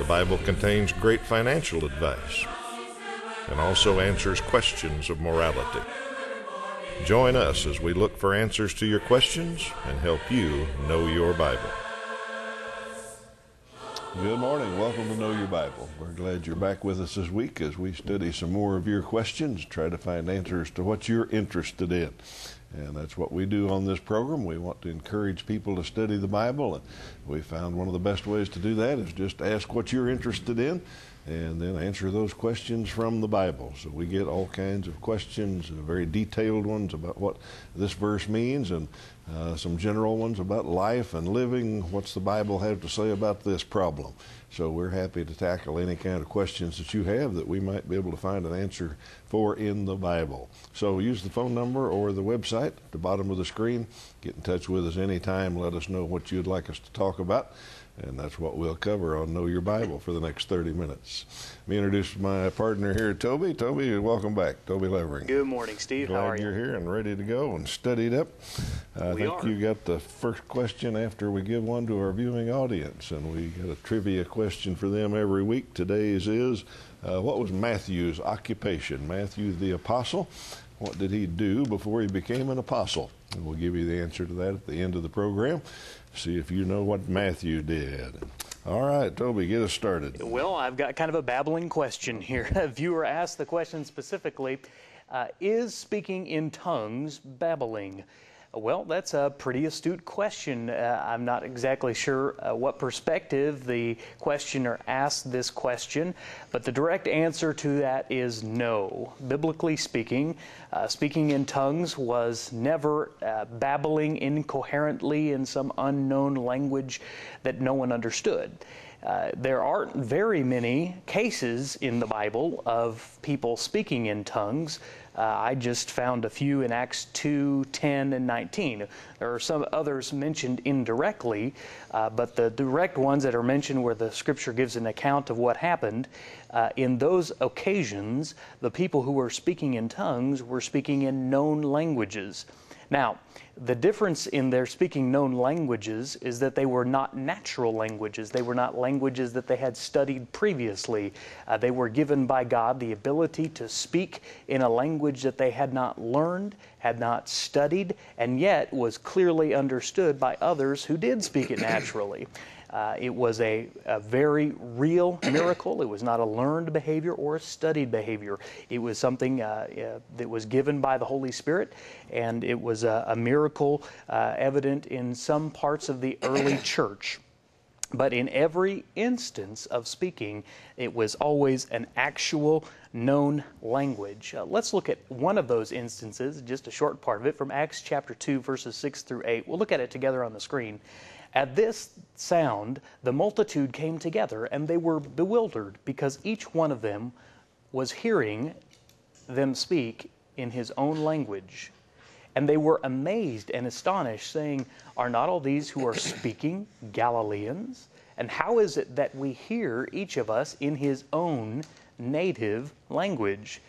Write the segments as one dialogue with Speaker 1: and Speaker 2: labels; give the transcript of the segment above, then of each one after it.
Speaker 1: The Bible contains great financial advice and also answers questions of morality. Join us as we look for answers to your questions and help you know your Bible.
Speaker 2: Good morning. Welcome to Know Your Bible. We're glad you're back with us this week as we study some more of your questions, try to find answers to what you're interested in. And that's what we do on this program. We want to encourage people to study the Bible. And we found one of the best ways to do that is just ask what you're interested in and then answer those questions from the Bible. So we get all kinds of questions, uh, very detailed ones about what this verse means, and uh, some general ones about life and living. What's the Bible have to say about this problem? So we're happy to tackle any kind of questions that you have that we might be able to find an answer for in the Bible. So use the phone number or the website at the bottom of the screen. Get in touch with us anytime. Let us know what you'd like us to talk about. And that's what we'll cover on Know Your Bible for the next 30 minutes. Let me introduce my partner here, Toby. Toby, welcome back. Toby Levering.
Speaker 3: Good morning, Steve.
Speaker 2: Glad
Speaker 3: How are you?
Speaker 2: you're here and ready to go and studied up. I
Speaker 3: We
Speaker 2: think
Speaker 3: are.
Speaker 2: you got the first question after we give one to our viewing audience, and we got a trivia question for them every week. Today's is uh, what was Matthew's occupation? Matthew the apostle. What did he do before he became an apostle? And we'll give you the answer to that at the end of the program. See if you know what Matthew did. All right, Toby, get us started.
Speaker 3: Well, I've got kind of a babbling question here. A viewer asked the question specifically uh, Is speaking in tongues babbling? Well, that's a pretty astute question. Uh, I'm not exactly sure uh, what perspective the questioner asked this question, but the direct answer to that is no. Biblically speaking, uh, speaking in tongues was never uh, babbling incoherently in some unknown language that no one understood. Uh, there aren't very many cases in the Bible of people speaking in tongues. Uh, I just found a few in Acts 2, 10, and 19. There are some others mentioned indirectly, uh, but the direct ones that are mentioned where the scripture gives an account of what happened, uh, in those occasions, the people who were speaking in tongues were speaking in known languages. Now, the difference in their speaking known languages is that they were not natural languages. They were not languages that they had studied previously. Uh, they were given by God the ability to speak in a language that they had not learned, had not studied, and yet was clearly understood by others who did speak it naturally. Uh, it was a, a very real miracle. It was not a learned behavior or a studied behavior. It was something uh, uh, that was given by the Holy Spirit, and it was a, a miracle uh, evident in some parts of the early church. But in every instance of speaking, it was always an actual known language. Uh, let's look at one of those instances, just a short part of it, from Acts chapter 2, verses 6 through 8. We'll look at it together on the screen. At this sound, the multitude came together, and they were bewildered because each one of them was hearing them speak in his own language. And they were amazed and astonished, saying, Are not all these who are speaking Galileans? And how is it that we hear each of us in his own native language?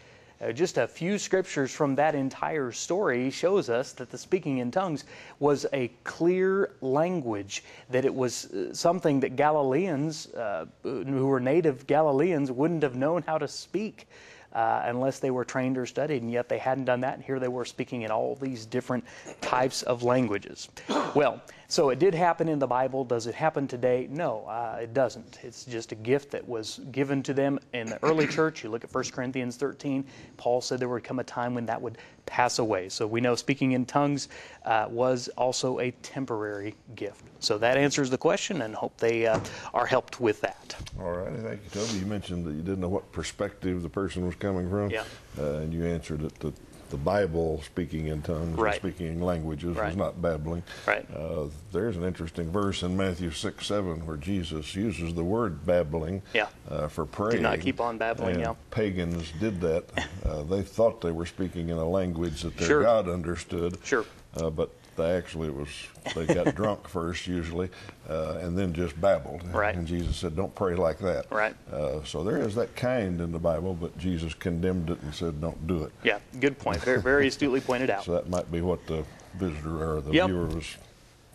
Speaker 3: Uh, just a few scriptures from that entire story shows us that the speaking in tongues was a clear language, that it was uh, something that Galileans, uh, who were native Galileans, wouldn't have known how to speak uh, unless they were trained or studied, and yet they hadn't done that, and here they were speaking in all these different types of languages. Well, so it did happen in the Bible. Does it happen today? No, uh, it doesn't. It's just a gift that was given to them in the early church. You look at 1 Corinthians 13, Paul said there would come a time when that would pass away. So we know speaking in tongues uh, was also a temporary gift. So that answers the question, and hope they uh, are helped with that.
Speaker 2: All right, thank you, Toby. You mentioned that you didn't know what perspective the person was coming from,
Speaker 3: Yeah.
Speaker 2: uh, and you answered it. The the Bible speaking in tongues
Speaker 3: Right.
Speaker 2: and speaking in languages was
Speaker 3: Right.
Speaker 2: not babbling.
Speaker 3: Right.
Speaker 2: Uh, there's an interesting verse in Matthew 6 7 where Jesus uses the word babbling
Speaker 3: Yeah.
Speaker 2: uh, for praying.
Speaker 3: not keep on babbling,
Speaker 2: And
Speaker 3: yeah.
Speaker 2: Pagans did that. Uh, they thought they were speaking in a language that their
Speaker 3: Sure.
Speaker 2: God understood.
Speaker 3: Sure.
Speaker 2: Uh, but they actually was they got drunk first usually, uh, and then just babbled.
Speaker 3: Right.
Speaker 2: And Jesus said, "Don't pray like that."
Speaker 3: Right.
Speaker 2: Uh, so there is that kind in the Bible, but Jesus condemned it and said, "Don't do it."
Speaker 3: Yeah, good point. Very, very astutely pointed out.
Speaker 2: So that might be what the visitor or the
Speaker 3: Yep.
Speaker 2: viewer was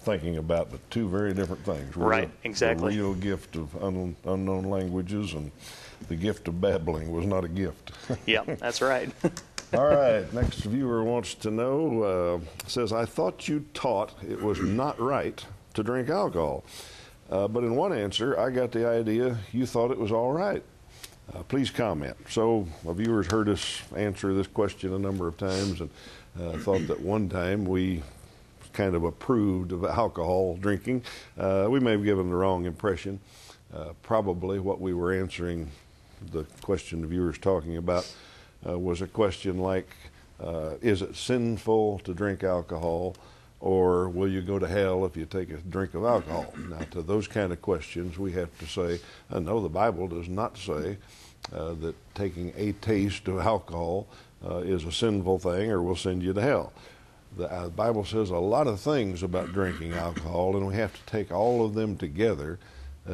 Speaker 2: thinking about, but two very different things.
Speaker 3: Right, exactly.
Speaker 2: The real gift of un- unknown languages and the gift of babbling was not a gift.
Speaker 3: Yeah, that's right.
Speaker 2: All right, next viewer wants to know uh, says, I thought you taught it was not right to drink alcohol. Uh, but in one answer, I got the idea you thought it was all right. Uh, please comment. So, a viewer's heard us answer this question a number of times and uh, thought that one time we kind of approved of alcohol drinking. Uh, we may have given the wrong impression. Uh, probably what we were answering, the question the viewer's talking about, uh, was a question like, uh, is it sinful to drink alcohol? Or will you go to hell if you take a drink of alcohol? Now, to those kind of questions, we have to say, uh, no, the Bible does not say uh, that taking a taste of alcohol uh, is a sinful thing or will send you to hell. The uh, Bible says a lot of things about drinking alcohol, and we have to take all of them together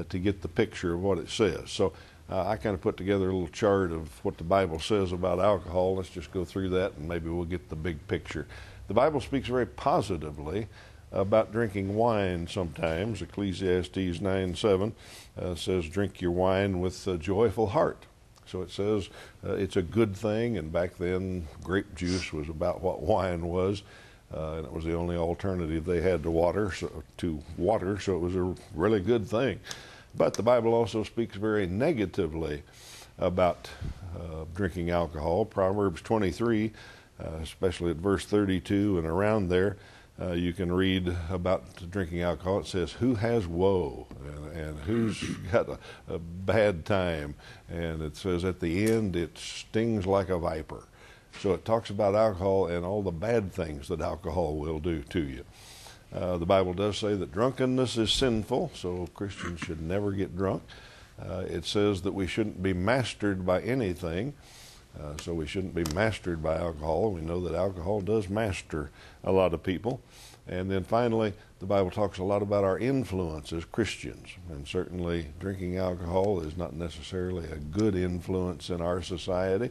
Speaker 2: to get the picture of what it says. So uh, I kind of put together a little chart of what the Bible says about alcohol. Let's just go through that, and maybe we'll get the big picture. The Bible speaks very positively about drinking wine sometimes. Ecclesiastes 9 7 uh, says, Drink your wine with a joyful heart. So it says uh, it's a good thing, and back then grape juice was about what wine was, uh, and it was the only alternative they had to water. So to water, so it was a really good thing. But the Bible also speaks very negatively about uh, drinking alcohol. Proverbs 23, uh, especially at verse 32 and around there, uh, you can read about drinking alcohol. It says, Who has woe? And, and who's got a, a bad time? And it says, At the end, it stings like a viper. So it talks about alcohol and all the bad things that alcohol will do to you. Uh, the Bible does say that drunkenness is sinful, so Christians should never get drunk. Uh, it says that we shouldn't be mastered by anything, uh, so we shouldn't be mastered by alcohol. We know that alcohol does master a lot of people. And then finally, the Bible talks a lot about our influence as Christians, and certainly drinking alcohol is not necessarily a good influence in our society.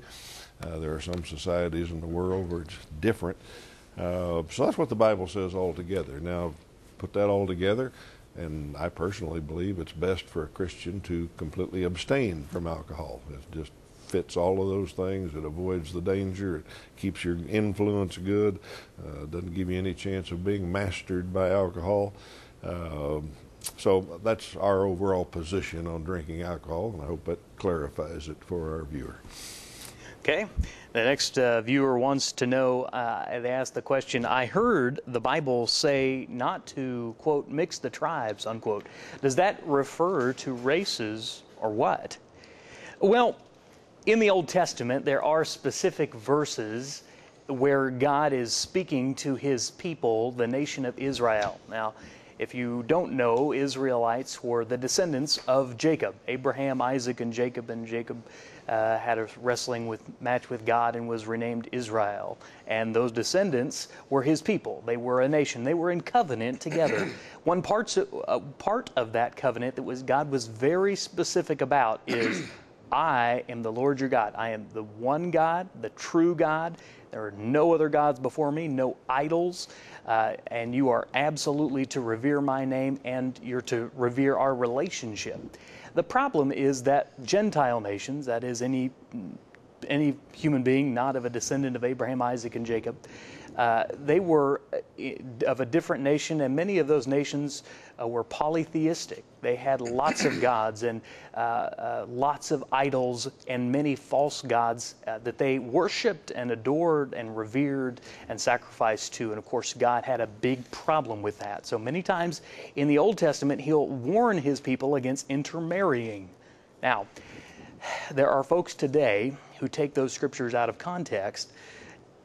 Speaker 2: Uh, there are some societies in the world where it's different. Uh, so that's what the Bible says altogether. Now, put that all together, and I personally believe it's best for a Christian to completely abstain from alcohol. It just fits all of those things. It avoids the danger. It keeps your influence good. Uh, doesn't give you any chance of being mastered by alcohol. Um so that's our overall position on drinking alcohol, and I hope that clarifies it for our viewer.
Speaker 3: Okay. The next uh, viewer wants to know, uh, they asked the question, I heard the Bible say not to, quote, mix the tribes, unquote. Does that refer to races or what? Well, in the Old Testament, there are specific verses where God is speaking to his people, the nation of Israel. Now, if you don't know, Israelites were the descendants of Jacob, Abraham, Isaac, and Jacob, and Jacob uh, had a wrestling with match with God and was renamed Israel. And those descendants were his people. They were a nation. They were in covenant together. One parts uh, part of that covenant that was God was very specific about is I am the Lord your God. I am the one God, the true God. There are no other gods before me, no idols. Uh, and you are absolutely to revere my name and you're to revere our relationship. The problem is that Gentile nations, that is, any, any human being not of a descendant of Abraham, Isaac, and Jacob, uh, they were uh, of a different nation, and many of those nations uh, were polytheistic. They had lots of gods and uh, uh, lots of idols and many false gods uh, that they worshiped and adored and revered and sacrificed to. And of course, God had a big problem with that. So many times in the Old Testament, He'll warn His people against intermarrying. Now, there are folks today who take those scriptures out of context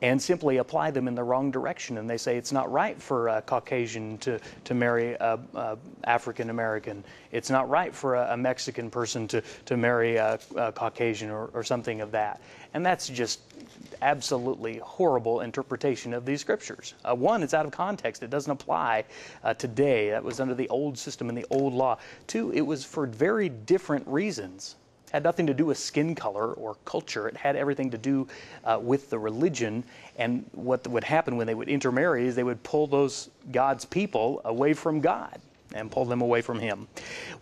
Speaker 3: and simply apply them in the wrong direction. And they say it's not right for a Caucasian to, to marry a, a African American. It's not right for a, a, Mexican person to, to marry a, a Caucasian or, or something of that. And that's just absolutely horrible interpretation of these scriptures. Uh, one, it's out of context. It doesn't apply uh, today. That was under the old system and the old law. Two, it was for very different reasons had nothing to do with skin color or culture. It had everything to do uh, with the religion. And what would happen when they would intermarry is they would pull those God's people away from God and pull them away from Him.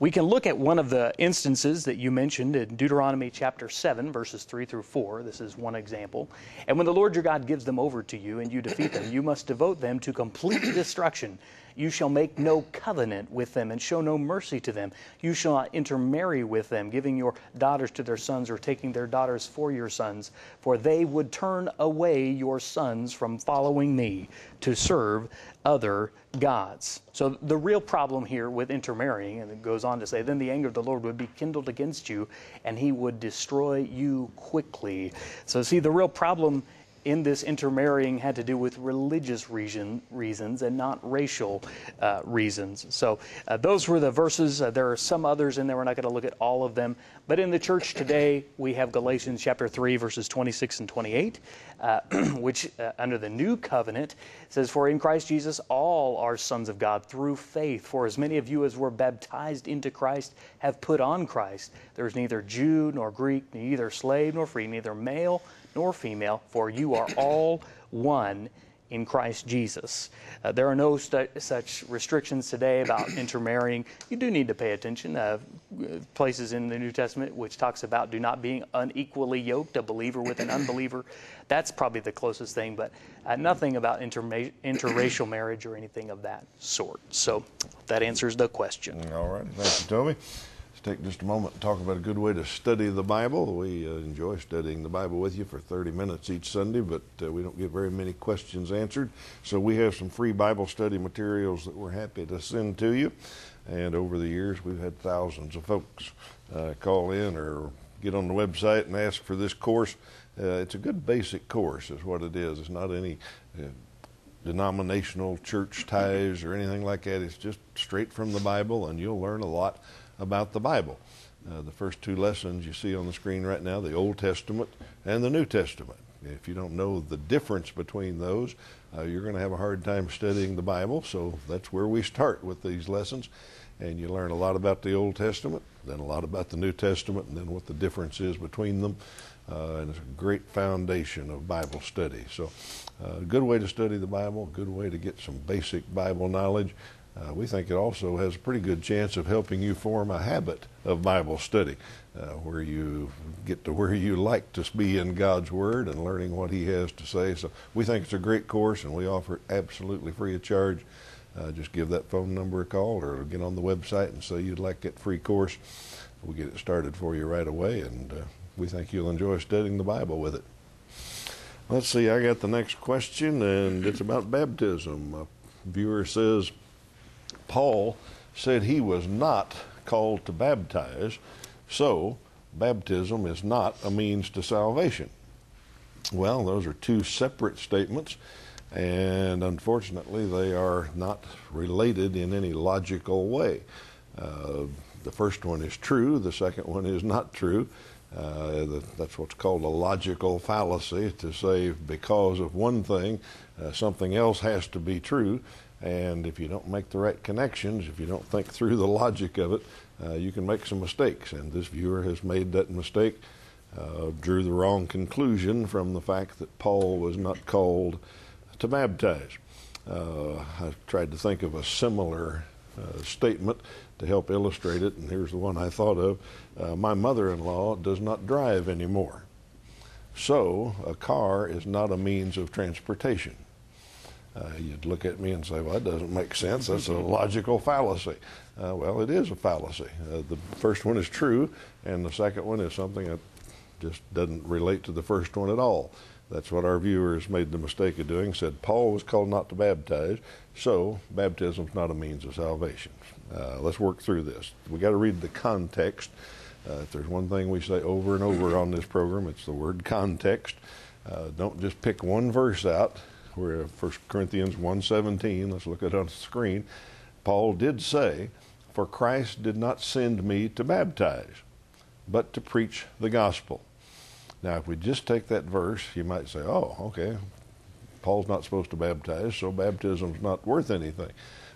Speaker 3: We can look at one of the instances that you mentioned in Deuteronomy chapter 7, verses 3 through 4. This is one example. And when the Lord your God gives them over to you and you defeat them, you must devote them to complete destruction. You shall make no covenant with them and show no mercy to them. You shall not intermarry with them, giving your daughters to their sons or taking their daughters for your sons, for they would turn away your sons from following me to serve other gods. So the real problem here with intermarrying, and it goes on to say, then the anger of the Lord would be kindled against you, and he would destroy you quickly. So see, the real problem in this intermarrying had to do with religious reason, reasons and not racial uh, reasons. So uh, those were the verses. Uh, there are some others in there. We're not going to look at all of them. But in the church today, we have Galatians chapter 3, verses 26 and 28, uh, which uh, under the new covenant says, For in Christ Jesus all are sons of God through faith. For as many of you as were baptized into Christ have put on Christ. There is neither Jew nor Greek, neither slave nor free, neither male nor female, for you are all one in Christ Jesus. Uh, there are no stu- such restrictions today about intermarrying. You do need to pay attention. Uh, places in the New Testament which talks about do not being unequally yoked, a believer with an unbeliever. That's probably the closest thing, but uh, nothing about interma- interracial marriage or anything of that sort. So that answers the question.
Speaker 2: All right. Thank you, Toby take just a moment and talk about a good way to study the Bible. We uh, enjoy studying the Bible with you for 30 minutes each Sunday, but uh, we don't get very many questions answered. So we have some free Bible study materials that we're happy to send to you. And over the years, we've had thousands of folks uh, call in or get on the website and ask for this course. Uh, it's a good basic course, is what it is. It's not any uh, denominational church ties or anything like that. It's just straight from the Bible, and you'll learn a lot about the Bible. Uh, the first two lessons you see on the screen right now, the Old Testament and the New Testament. If you don't know the difference between those, uh, you're going to have a hard time studying the Bible. So that's where we start with these lessons. And you learn a lot about the Old Testament, then a lot about the New Testament, and then what the difference is between them. Uh, and it's a great foundation of Bible study. So, uh, a good way to study the Bible, a good way to get some basic Bible knowledge. Uh, we think it also has a pretty good chance of helping you form a habit of Bible study, uh, where you get to where you like to be in God's Word and learning what He has to say. So we think it's a great course, and we offer it absolutely free of charge. Uh, just give that phone number a call or get on the website and say you'd like that free course. We'll get it started for you right away, and uh, we think you'll enjoy studying the Bible with it. Let's see, I got the next question, and it's about baptism. A viewer says, Paul said he was not called to baptize, so baptism is not a means to salvation. Well, those are two separate statements, and unfortunately, they are not related in any logical way. Uh, the first one is true, the second one is not true. Uh, that's what's called a logical fallacy to say because of one thing, uh, something else has to be true. And if you don't make the right connections, if you don't think through the logic of it, uh, you can make some mistakes. And this viewer has made that mistake, uh, drew the wrong conclusion from the fact that Paul was not called to baptize. Uh, I tried to think of a similar uh, statement to help illustrate it, and here's the one I thought of. Uh, my mother in law does not drive anymore. So, a car is not a means of transportation. Uh, you'd look at me and say, well, that doesn't make sense. That's a logical fallacy. Uh, well, it is a fallacy. Uh, the first one is true, and the second one is something that just doesn't relate to the first one at all. That's what our viewers made the mistake of doing. Said Paul was called not to baptize, so baptism is not a means of salvation. Uh, let's work through this. We got to read the context. Uh, if there's one thing we say over and over on this program, it's the word context. Uh, don't just pick one verse out. Where 1 Corinthians 1.17, let's look at it on the screen. Paul did say, For Christ did not send me to baptize, but to preach the gospel. Now, if we just take that verse, you might say, oh, okay, Paul's not supposed to baptize, so baptism's not worth anything.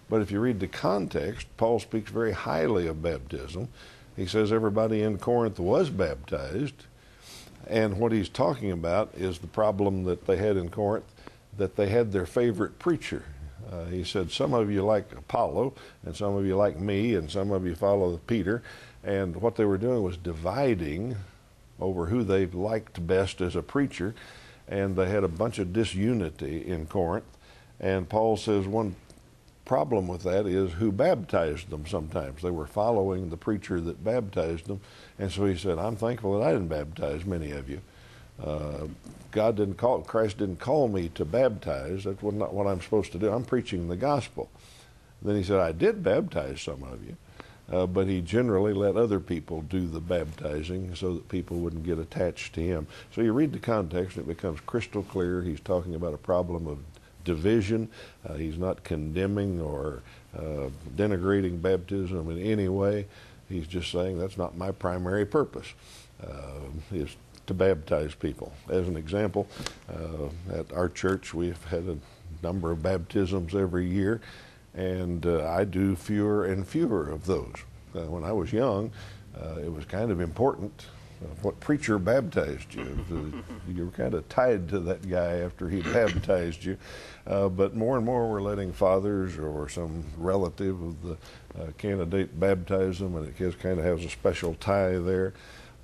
Speaker 2: But if you read the context, Paul speaks very highly of baptism. He says everybody in Corinth was baptized. And what he's talking about is the problem that they had in Corinth, that they had their favorite preacher. Uh, he said, Some of you like Apollos, and some of you like me, and some of you follow Peter. And what they were doing was dividing over who they liked best as a preacher. And they had a bunch of disunity in Corinth. And Paul says one problem with that is who baptized them sometimes. They were following the preacher that baptized them. And so he said, I'm thankful that I didn't baptize many of you. God didn't call, Christ didn't call me to baptize. That's not what I'm supposed to do. I'm preaching the gospel. Then he said, I did baptize some of you. Uh, but he generally let other people do the baptizing so that people wouldn't get attached to him. So you read the context, and it becomes crystal clear. He's talking about a problem of division. Uh, he's not condemning or uh, denigrating baptism in any way. He's just saying that's not my primary purpose, uh, is to baptize people. As an example, uh, at our church, we've had a number of baptisms every year and uh, I do fewer and fewer of those. Uh, when I was young, it was kind of important what preacher baptized you. you were kind of tied to that guy after he baptized you. Uh, but more and more we're letting fathers or some relative of the uh, candidate baptize them, and it kind of has a special tie there.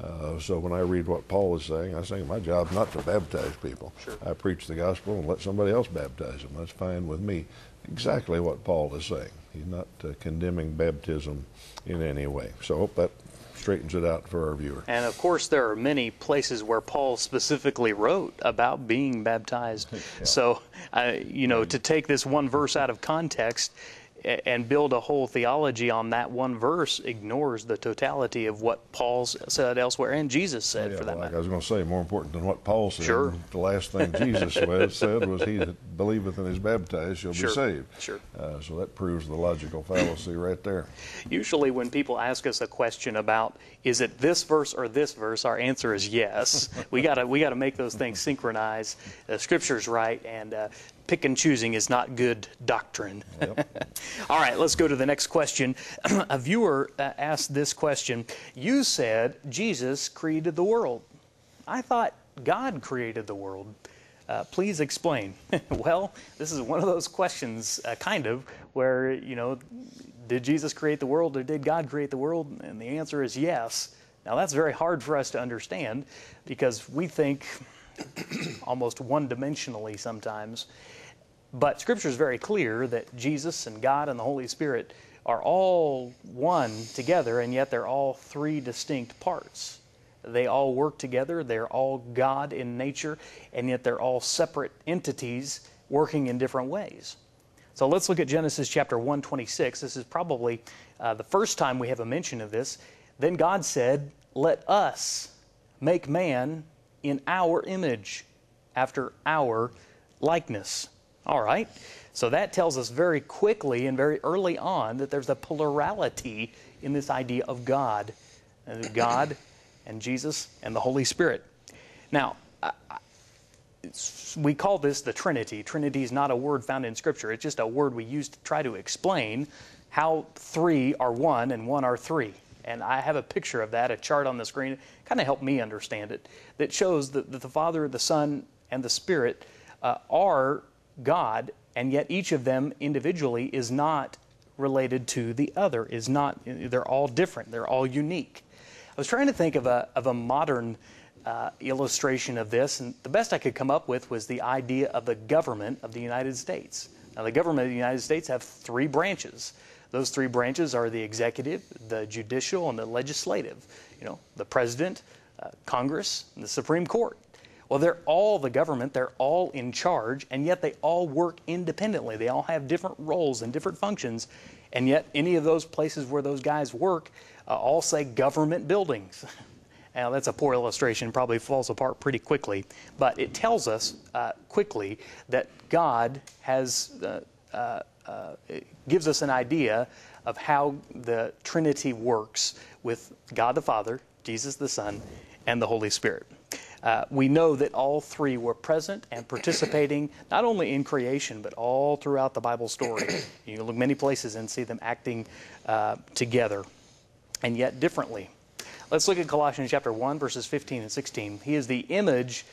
Speaker 2: Uh, so when I read what Paul is saying, I say my job not to baptize people.
Speaker 3: Sure.
Speaker 2: I preach the gospel and let somebody else baptize them. That's fine with me exactly what Paul is saying. He's not uh, condemning baptism in any way. So I hope that straightens it out for our viewer.
Speaker 3: And of course, there are many places where Paul specifically wrote about being baptized. yeah. So, uh, you know, to take this one verse out of context and build a whole theology on that one verse ignores the totality of what Paul said elsewhere and Jesus said
Speaker 2: yeah,
Speaker 3: for that
Speaker 2: like
Speaker 3: matter.
Speaker 2: I was going to say, more important than what Paul said.
Speaker 3: Sure.
Speaker 2: The last thing Jesus said was, "He that believeth and is baptized shall
Speaker 3: sure.
Speaker 2: be saved."
Speaker 3: Sure.
Speaker 2: Uh, so that proves the logical fallacy right there.
Speaker 3: Usually, when people ask us a question about is it this verse or this verse, our answer is yes. we gotta we gotta make those things synchronize. The Scripture's right, and uh, pick and choosing is not good doctrine.
Speaker 2: Yep.
Speaker 3: All right, let's go to the next question. a viewer uh, asked this question You said Jesus created the world. I thought God created the world. Uh, please explain. well, this is one of those questions, uh, kind of, where, you know, did Jesus create the world or did God create the world? And the answer is yes. Now, that's very hard for us to understand because we think almost one dimensionally sometimes. But Scripture is very clear that Jesus and God and the Holy Spirit are all one together, and yet they're all three distinct parts. They all work together, they're all God in nature, and yet they're all separate entities working in different ways. So let's look at Genesis chapter 126. This is probably uh, the first time we have a mention of this. Then God said, Let us make man in our image, after our likeness. All right. So that tells us very quickly and very early on that there's a plurality in this idea of God. And God and Jesus and the Holy Spirit. Now, we call this the Trinity. Trinity is not a word found in Scripture, it's just a word we use to try to explain how three are one and one are three. And I have a picture of that, a chart on the screen, kind of helped me understand it, that shows that, that the Father, the Son, and the Spirit uh, are God, and yet each of them individually is not related to the other, is not, they're all different, they're all unique. I was trying to think of a, of a modern uh, illustration of this, and the best I could come up with was the idea of the government of the United States. Now, the government of the United States have three branches. Those three branches are the executive, the judicial, and the legislative. You know, the president, uh, Congress, and the Supreme Court. Well, they're all the government, they're all in charge, and yet they all work independently. They all have different roles and different functions, and yet any of those places where those guys work uh, all say government buildings. Now, that's a poor illustration, probably falls apart pretty quickly, but it tells us uh, quickly that God has, uh, uh, uh gives us an idea of how the Trinity works with God the Father, Jesus the Son, and the Holy Spirit. Uh, we know that all three were present and participating not only in creation but all throughout the Bible story. You can look many places and see them acting uh, together and yet differently. Let's look at Colossians chapter 1 verses 15 and 16. He is the image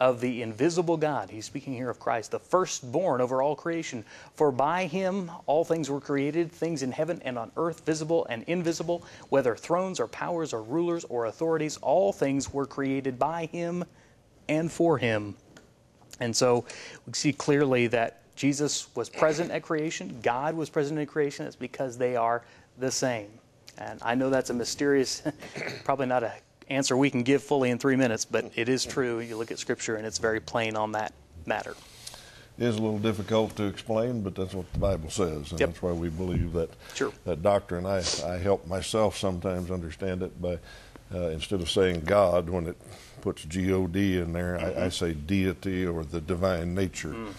Speaker 3: of the invisible God. He's speaking here of Christ, the firstborn over all creation. For by him all things were created, things in heaven and on earth, visible and invisible, whether thrones or powers or rulers or authorities, all things were created by him and for him. And so we see clearly that Jesus was present at creation, God was present at creation. It's because they are the same. And I know that's a mysterious, probably not a answer we can give fully in three minutes, but it is true. You look at Scripture and it's very plain on that matter.
Speaker 2: It is a little difficult to explain, but that's what the Bible says, and yep. that's why we believe that
Speaker 3: sure.
Speaker 2: that doctrine. I, I help myself sometimes understand it by uh, instead of saying God when it puts G O D in there, mm-hmm. I, I, mm-hmm. say deity or the divine nature, mm.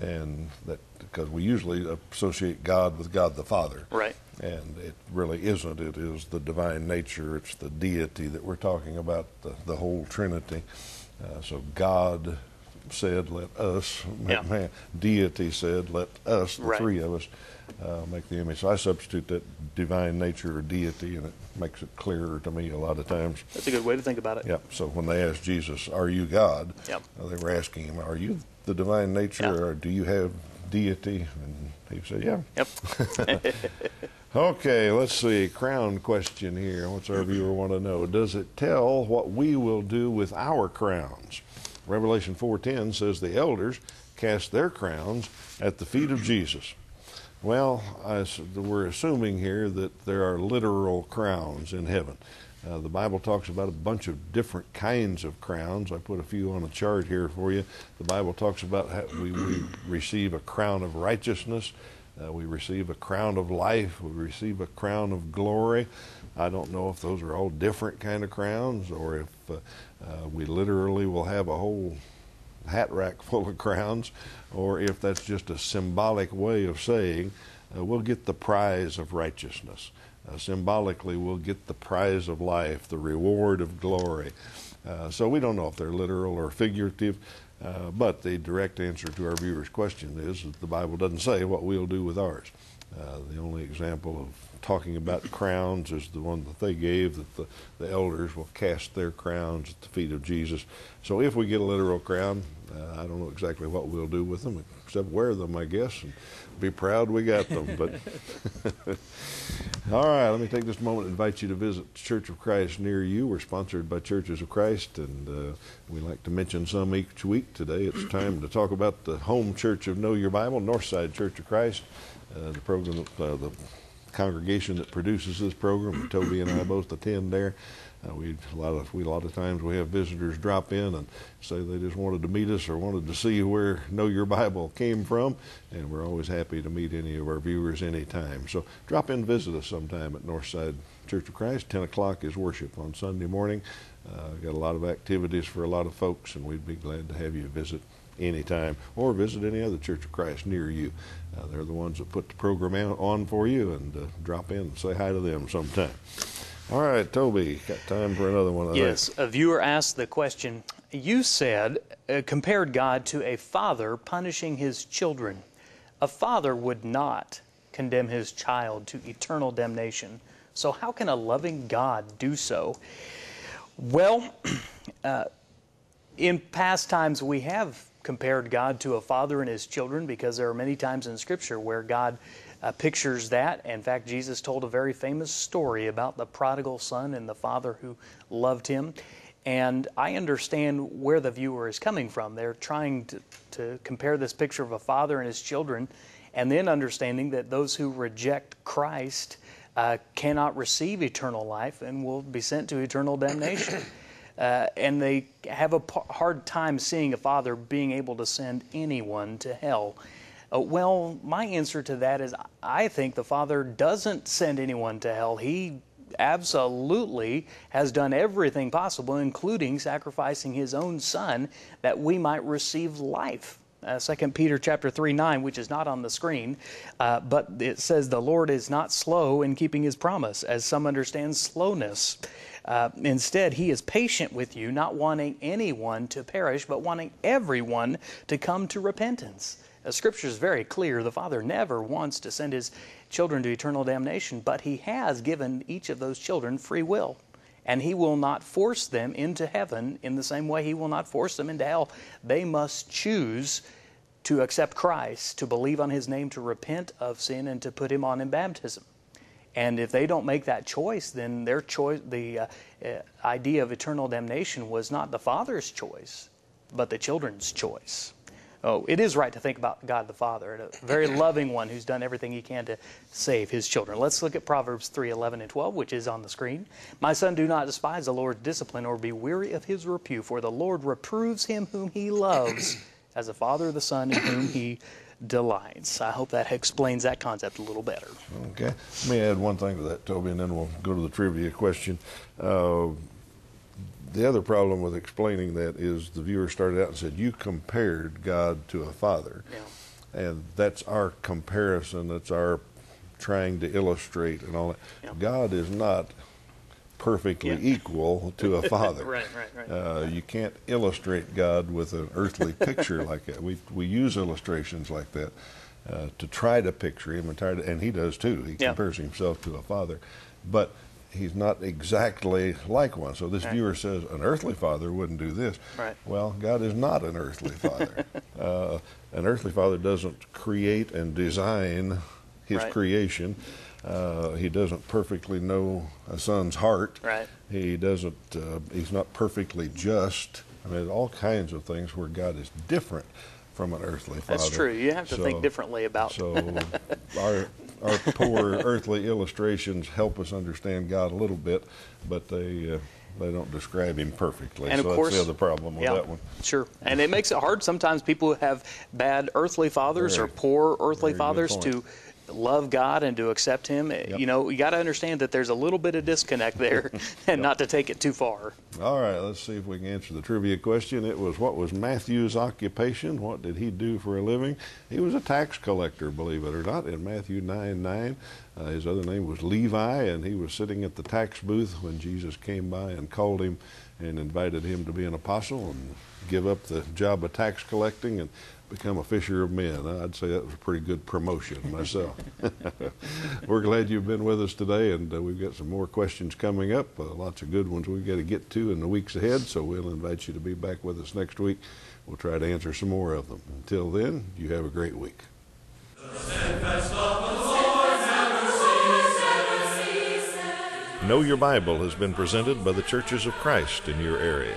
Speaker 2: and that because we usually associate God with God the Father,
Speaker 3: right?
Speaker 2: and it really isn't. It is the divine nature. It's the deity that we're talking about, the, the whole Trinity. Uh, so God said, "Let us."
Speaker 3: Yeah.
Speaker 2: Man, deity said, "Let us." The
Speaker 3: right.
Speaker 2: three of us uh, make the image. So I substitute that divine nature or deity, and it makes it clearer to me a lot of times.
Speaker 3: That's a good way to think about it.
Speaker 2: Yep. So when they asked Jesus, "Are you God?"
Speaker 3: Yep.
Speaker 2: Uh, they were asking him, "Are you the divine nature,
Speaker 3: yep.
Speaker 2: or do you have deity?" And he said, "Yeah."
Speaker 3: Yep.
Speaker 2: Okay, let's see. Crown question here. What's our viewer want to know? Does it tell what we will do with our crowns? Revelation 4:10 says the elders cast their crowns at the feet of Jesus. Well, I, we're assuming here that there are literal crowns in heaven. Uh, the Bible talks about a bunch of different kinds of crowns. I put a few on a chart here for you. The Bible talks about how we, we receive a crown of righteousness. Uh, we receive a crown of life. We receive a crown of glory. I don't know if those are all different kind of crowns or if uh, uh, we literally will have a whole hat rack full of crowns or if that's just a symbolic way of saying uh, we'll get the prize of righteousness. Uh, symbolically, we'll get the prize of life, the reward of glory. Uh, so we don't know if they're literal or figurative. Uh, but the direct answer to our viewer's question is that the Bible doesn't say what we'll do with ours. Uh, the only example of talking about crowns is the one that they gave that the, the elders will cast their crowns at the feet of Jesus. So if we get a literal crown, uh, I don't know exactly what we'll do with them, except wear them, I guess, and be proud we got them. But all right, let me take this moment to invite you to visit Church of Christ near you. We're sponsored by Churches of Christ, and uh, we like to mention some each week. Today, it's time to talk about the home church of Know Your Bible, Northside Church of Christ, uh, the program, uh, the congregation that produces this program. Toby and I both attend there. Uh, we a lot of we a lot of times we have visitors drop in and say they just wanted to meet us or wanted to see where Know Your Bible came from, and we're always happy to meet any of our viewers anytime. So drop in, visit us sometime at Northside Church of Christ. Ten o'clock is worship on Sunday morning. Uh, got a lot of activities for a lot of folks, and we'd be glad to have you visit anytime or visit any other Church of Christ near you. Uh, they're the ones that put the program on for you, and uh, drop in and say hi to them sometime. All right, Toby, got time for another one. I
Speaker 3: yes,
Speaker 2: think.
Speaker 3: a viewer asked the question. You said, uh, compared God to a father punishing his children. A father would not condemn his child to eternal damnation. So, how can a loving God do so? Well, uh, in past times we have compared God to a father and his children because there are many times in Scripture where God uh, pictures that. In fact, Jesus told a very famous story about the prodigal son and the father who loved him. And I understand where the viewer is coming from. They're trying to, to compare this picture of a father and his children, and then understanding that those who reject Christ uh, cannot receive eternal life and will be sent to eternal damnation. Uh, and they have a p- hard time seeing a father being able to send anyone to hell. Uh, well, my answer to that is I think the Father doesn't send anyone to hell. He absolutely has done everything possible, including sacrificing his own son, that we might receive life. Uh, 2 Peter chapter 3 9, which is not on the screen, uh, but it says, The Lord is not slow in keeping his promise, as some understand slowness. Uh, instead, he is patient with you, not wanting anyone to perish, but wanting everyone to come to repentance. The scripture is very clear. The Father never wants to send his children to eternal damnation, but he has given each of those children free will. And he will not force them into heaven in the same way he will not force them into hell. They must choose to accept Christ, to believe on his name, to repent of sin, and to put him on in baptism. And if they don't make that choice, then their choice, the uh, uh, idea of eternal damnation was not the Father's choice, but the children's choice. Oh, it is right to think about God the Father, a very loving one who's done everything he can to save his children. Let's look at Proverbs 3 11 and 12, which is on the screen. My son, do not despise the Lord's discipline or be weary of his reproof, for the Lord reproves him whom he loves, as a father the son in whom he delights. I hope that explains that concept a little better.
Speaker 2: Okay. Let me add one thing to that, Toby, and then we'll go to the trivia question. Uh, the other problem with explaining that is the viewer started out and said, You compared God to a father.
Speaker 3: Yeah.
Speaker 2: And that's our comparison, that's our trying to illustrate and all that.
Speaker 3: Yeah.
Speaker 2: God is not perfectly
Speaker 3: Yeah.
Speaker 2: equal to a father.
Speaker 3: Right, right, right.
Speaker 2: Uh, you can't illustrate God with an earthly picture like that. We, we use illustrations like that uh, to try to picture him and try to, and he does too. He compares himself to a father, but he's not exactly like one. So this
Speaker 3: Right.
Speaker 2: viewer says an earthly father wouldn't do this.
Speaker 3: Right.
Speaker 2: Well, God is not an earthly father. uh, an earthly father doesn't create and design his
Speaker 3: Right.
Speaker 2: creation. Uh, he doesn't perfectly know a son's heart.
Speaker 3: Right.
Speaker 2: He doesn't. Uh, he's not perfectly just. I mean, all kinds of things where God is different from an earthly father.
Speaker 3: That's true. You have to think differently about
Speaker 2: So our our poor earthly illustrations help us understand God a little bit, but they uh, they don't describe Him perfectly.
Speaker 3: And
Speaker 2: so
Speaker 3: of course,
Speaker 2: that's the other problem with
Speaker 3: yeah,
Speaker 2: that one.
Speaker 3: Sure. And it makes it hard. Sometimes people have bad earthly fathers or poor earthly
Speaker 2: very
Speaker 3: fathers to love God and to accept Him. You know, you got to understand that there's a little bit of disconnect there and not to take it too far.
Speaker 2: All right, let's see if we can answer the trivia question. It was what was Matthew's occupation? What did he do for a living? He was a tax collector, believe it or not, in Matthew 9 9. Uh, his other name was Levi, and he was sitting at the tax booth when Jesus came by and called him and invited him to be an apostle and give up the job of tax collecting and become a fisher of men. I'd say that was a pretty good promotion myself. We're glad you've been with us today, and uh, we've got some more questions coming up. Uh, lots of good ones we've got to get to in the weeks ahead, so we'll invite you to be back with us next week. We'll try to answer some more of them. Until then, you have a great week.
Speaker 1: Know Your Bible has been presented by the Churches of Christ in your area.